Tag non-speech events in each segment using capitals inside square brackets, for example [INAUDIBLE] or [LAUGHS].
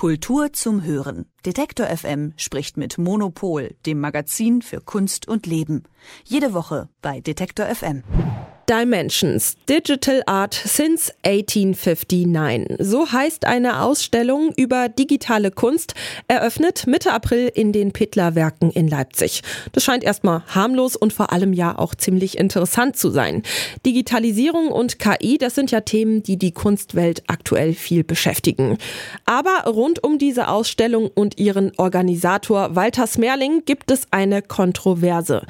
Kultur zum Hören. Detektor FM spricht mit Monopol, dem Magazin für Kunst und Leben. Jede Woche bei Detektor FM. Dimensions Digital Art since 1859. So heißt eine Ausstellung über digitale Kunst, eröffnet Mitte April in den Pittler-Werken in Leipzig. Das scheint erstmal harmlos und vor allem ja auch ziemlich interessant zu sein. Digitalisierung und KI, das sind ja Themen, die die Kunstwelt aktuell viel beschäftigen. Aber rund um diese Ausstellung und ihren Organisator Walter Smerling gibt es eine Kontroverse.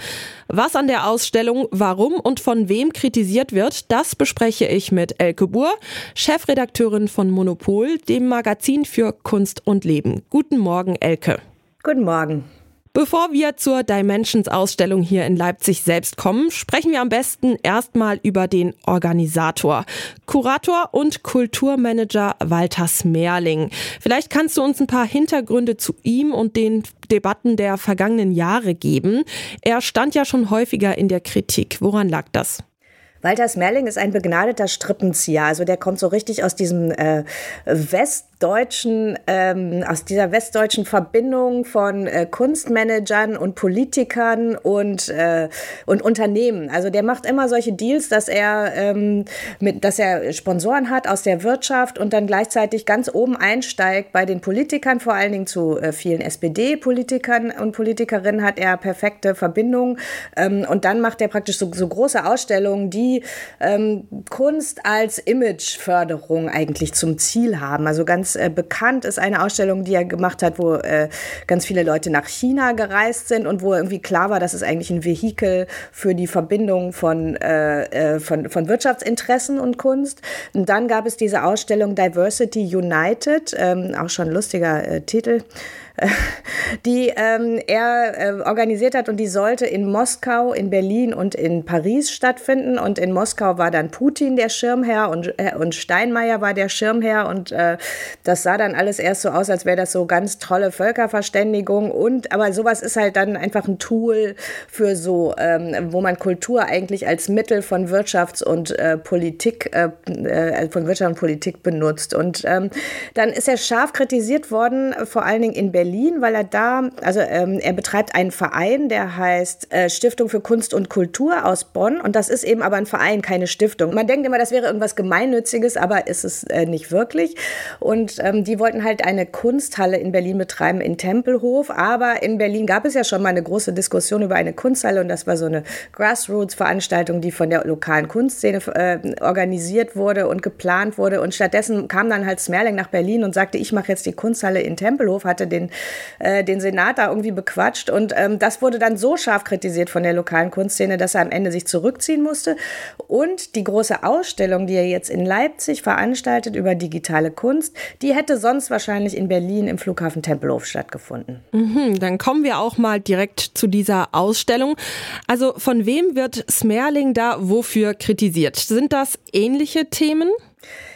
Was an der Ausstellung, warum und von wem kritisiert wird, das bespreche ich mit Elke Buhr, Chefredakteurin von Monopol, dem Magazin für Kunst und Leben. Guten Morgen, Elke. Guten Morgen. Bevor wir zur Dimensions-Ausstellung hier in Leipzig selbst kommen, sprechen wir am besten erstmal über den Organisator. Kurator und Kulturmanager Walter Smerling. Vielleicht kannst du uns ein paar Hintergründe zu ihm und den Debatten der vergangenen Jahre geben. Er stand ja schon häufiger in der Kritik. Woran lag das? Walter Smerling ist ein begnadeter Strippenzieher. Also der kommt so richtig aus diesem äh, westdeutschen, ähm, aus dieser westdeutschen Verbindung von äh, Kunstmanagern und Politikern und, äh, und Unternehmen. Also der macht immer solche Deals, dass er, ähm, mit, dass er Sponsoren hat aus der Wirtschaft und dann gleichzeitig ganz oben einsteigt bei den Politikern, vor allen Dingen zu äh, vielen SPD-Politikern und Politikerinnen hat er perfekte Verbindungen. Ähm, und dann macht er praktisch so, so große Ausstellungen, die ähm, Kunst als Imageförderung eigentlich zum Ziel haben. Also ganz äh, bekannt ist eine Ausstellung, die er gemacht hat, wo äh, ganz viele Leute nach China gereist sind und wo irgendwie klar war, dass es eigentlich ein Vehikel für die Verbindung von, äh, äh, von, von Wirtschaftsinteressen und Kunst. Und dann gab es diese Ausstellung Diversity United, ähm, auch schon lustiger äh, Titel. [LAUGHS] die ähm, er äh, organisiert hat und die sollte in Moskau, in Berlin und in Paris stattfinden. Und in Moskau war dann Putin der Schirmherr und, äh, und Steinmeier war der Schirmherr. Und äh, das sah dann alles erst so aus, als wäre das so ganz tolle Völkerverständigung. Und aber sowas ist halt dann einfach ein Tool für so, ähm, wo man Kultur eigentlich als Mittel von Wirtschafts- und äh, Politik, äh, äh, von Wirtschaft und Politik benutzt. Und ähm, dann ist er scharf kritisiert worden, vor allen Dingen in Berlin Berlin, weil er da, also ähm, er betreibt einen Verein, der heißt äh, Stiftung für Kunst und Kultur aus Bonn. Und das ist eben aber ein Verein, keine Stiftung. Man denkt immer, das wäre irgendwas Gemeinnütziges, aber ist es äh, nicht wirklich. Und ähm, die wollten halt eine Kunsthalle in Berlin betreiben, in Tempelhof. Aber in Berlin gab es ja schon mal eine große Diskussion über eine Kunsthalle und das war so eine Grassroots-Veranstaltung, die von der lokalen Kunstszene äh, organisiert wurde und geplant wurde. Und stattdessen kam dann halt Smerling nach Berlin und sagte, ich mache jetzt die Kunsthalle in Tempelhof, hatte den äh, den Senat da irgendwie bequatscht. Und ähm, das wurde dann so scharf kritisiert von der lokalen Kunstszene, dass er am Ende sich zurückziehen musste. Und die große Ausstellung, die er jetzt in Leipzig veranstaltet über digitale Kunst, die hätte sonst wahrscheinlich in Berlin im Flughafen Tempelhof stattgefunden. Mhm, dann kommen wir auch mal direkt zu dieser Ausstellung. Also von wem wird Smerling da wofür kritisiert? Sind das ähnliche Themen?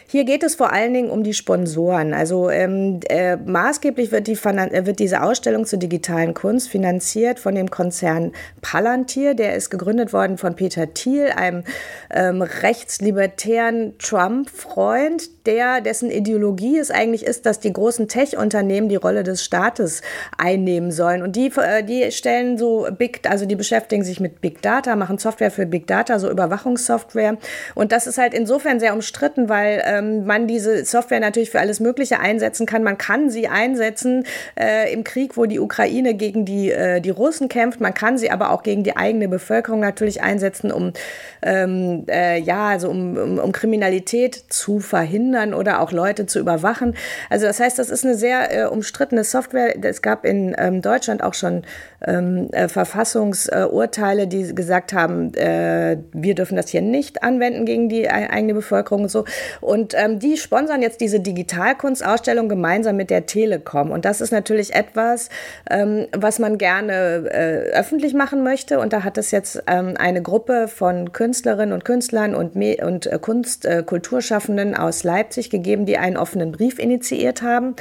Hier geht es vor allen Dingen um die Sponsoren. Also ähm, äh, maßgeblich wird, die, äh, wird diese Ausstellung zur digitalen Kunst finanziert von dem Konzern Palantir. Der ist gegründet worden von Peter Thiel, einem ähm, rechtslibertären Trump-Freund, dessen Ideologie es eigentlich ist, dass die großen Tech-Unternehmen die Rolle des Staates einnehmen sollen. Und die, äh, die stellen so Big, also die beschäftigen sich mit Big Data, machen Software für Big Data, so Überwachungssoftware. Und das ist halt insofern sehr umstritten, weil ähm, man diese Software natürlich für alles Mögliche einsetzen kann. Man kann sie einsetzen äh, im Krieg, wo die Ukraine gegen die, äh, die Russen kämpft. Man kann sie aber auch gegen die eigene Bevölkerung natürlich einsetzen, um, ähm, äh, ja, also um, um, um Kriminalität zu verhindern verhindern oder auch Leute zu überwachen. Also das heißt, das ist eine sehr äh, umstrittene Software. Es gab in ähm, Deutschland auch schon ähm, äh, Verfassungsurteile, die gesagt haben, äh, wir dürfen das hier nicht anwenden gegen die eigene Bevölkerung und so. Und ähm, die sponsern jetzt diese Digitalkunstausstellung gemeinsam mit der Telekom. Und das ist natürlich etwas, ähm, was man gerne äh, öffentlich machen möchte. Und da hat es jetzt ähm, eine Gruppe von Künstlerinnen und Künstlern und, Me und äh, Kunst, äh, Kulturschaffenden aus Leipzig gegeben, die einen offenen Brief initiiert haben.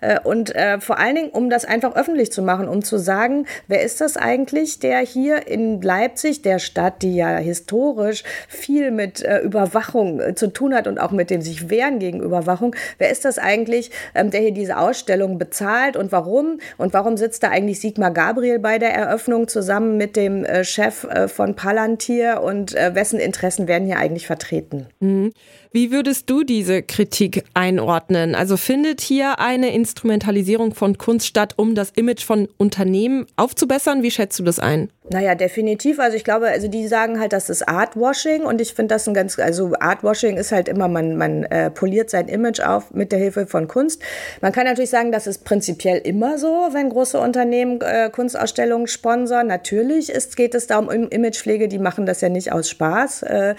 Äh, und äh, vor allen Dingen, um das einfach öffentlich zu machen, um zu sagen, wer ist das eigentlich, der hier in Leipzig, der Stadt, die ja historisch viel mit äh, Überwachung zu tun hat und auch mit dem sich wehren gegen Überwachung. Wer ist das eigentlich, ähm, der hier diese Ausstellung bezahlt und warum? Und warum sitzt da eigentlich Sigmar Gabriel bei der Eröffnung zusammen mit dem äh, Chef äh, von Palantir und äh, wessen Interessen werden hier eigentlich vertreten? Mhm. Wie würdest du diese Kritik einordnen? Also findet hier eine Instrumentalisierung von Kunst statt, um das Image von Unternehmen aufzubessern? Wie schätzt du das ein? Naja, definitiv. Also ich glaube, also die sagen halt, das ist Artwashing und ich finde das ein ganz, also Artwashing ist halt immer, man, man äh, poliert sein Image auf mit der Hilfe von Kunst. Man kann natürlich sagen, das ist prinzipiell immer so, wenn große Unternehmen äh, Kunstausstellungen sponsern. Natürlich ist, geht es da um Imagepflege, die machen das ja nicht aus Spaß. Äh,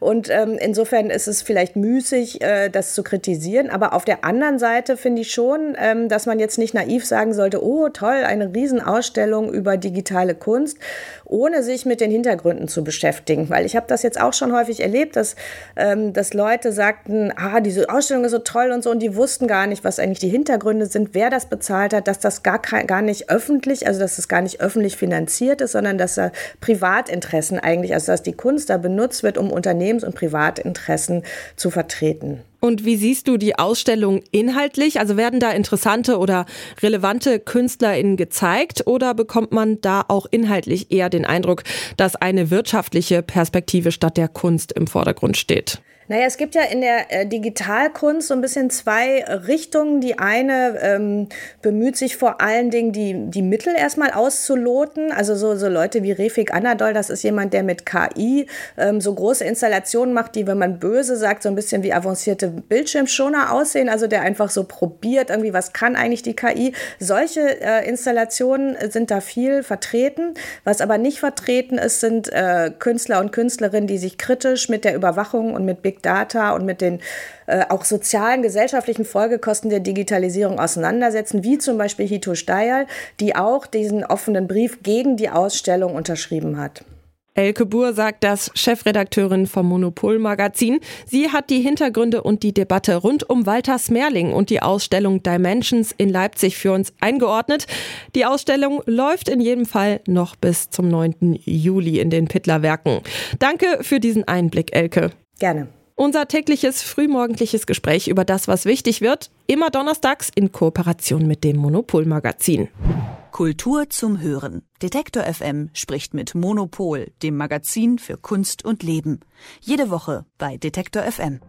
und ähm, insofern ist es vielleicht müßig, äh, das zu kritisieren. Aber auf der anderen Seite finde ich schon, ähm, dass man jetzt nicht naiv sagen sollte, oh toll, eine Riesenausstellung über digitale Kunst ohne sich mit den Hintergründen zu beschäftigen. Weil ich habe das jetzt auch schon häufig erlebt, dass, ähm, dass Leute sagten, ah, diese Ausstellung ist so toll und so, und die wussten gar nicht, was eigentlich die Hintergründe sind, wer das bezahlt hat, dass das gar, gar nicht öffentlich, also dass es gar nicht öffentlich finanziert ist, sondern dass da Privatinteressen eigentlich, also dass die Kunst da benutzt wird, um Unternehmens- und Privatinteressen zu vertreten. Und wie siehst du die Ausstellung inhaltlich? Also werden da interessante oder relevante KünstlerInnen gezeigt oder bekommt man da auch inhaltlich eher den Eindruck, dass eine wirtschaftliche Perspektive statt der Kunst im Vordergrund steht? Naja, es gibt ja in der äh, Digitalkunst so ein bisschen zwei Richtungen. Die eine ähm, bemüht sich vor allen Dingen, die, die Mittel erstmal auszuloten. Also so, so Leute wie Refik Anadol, das ist jemand, der mit KI ähm, so große Installationen macht, die, wenn man böse sagt, so ein bisschen wie avancierte Bildschirmschoner aussehen. Also der einfach so probiert, irgendwie, was kann eigentlich die KI. Solche äh, Installationen sind da viel vertreten. Was aber nicht vertreten ist, sind äh, Künstler und Künstlerinnen, die sich kritisch mit der Überwachung und mit Big Big Data und mit den äh, auch sozialen, gesellschaftlichen Folgekosten der Digitalisierung auseinandersetzen, wie zum Beispiel Hito Steyerl, die auch diesen offenen Brief gegen die Ausstellung unterschrieben hat. Elke Buhr sagt das, Chefredakteurin vom Monopol Magazin. Sie hat die Hintergründe und die Debatte rund um Walter Smerling und die Ausstellung Dimensions in Leipzig für uns eingeordnet. Die Ausstellung läuft in jedem Fall noch bis zum 9. Juli in den Pittlerwerken. Danke für diesen Einblick, Elke. Gerne. Unser tägliches frühmorgendliches Gespräch über das, was wichtig wird, immer donnerstags in Kooperation mit dem Monopol-Magazin. Kultur zum Hören. Detektor FM spricht mit Monopol, dem Magazin für Kunst und Leben. Jede Woche bei Detektor FM.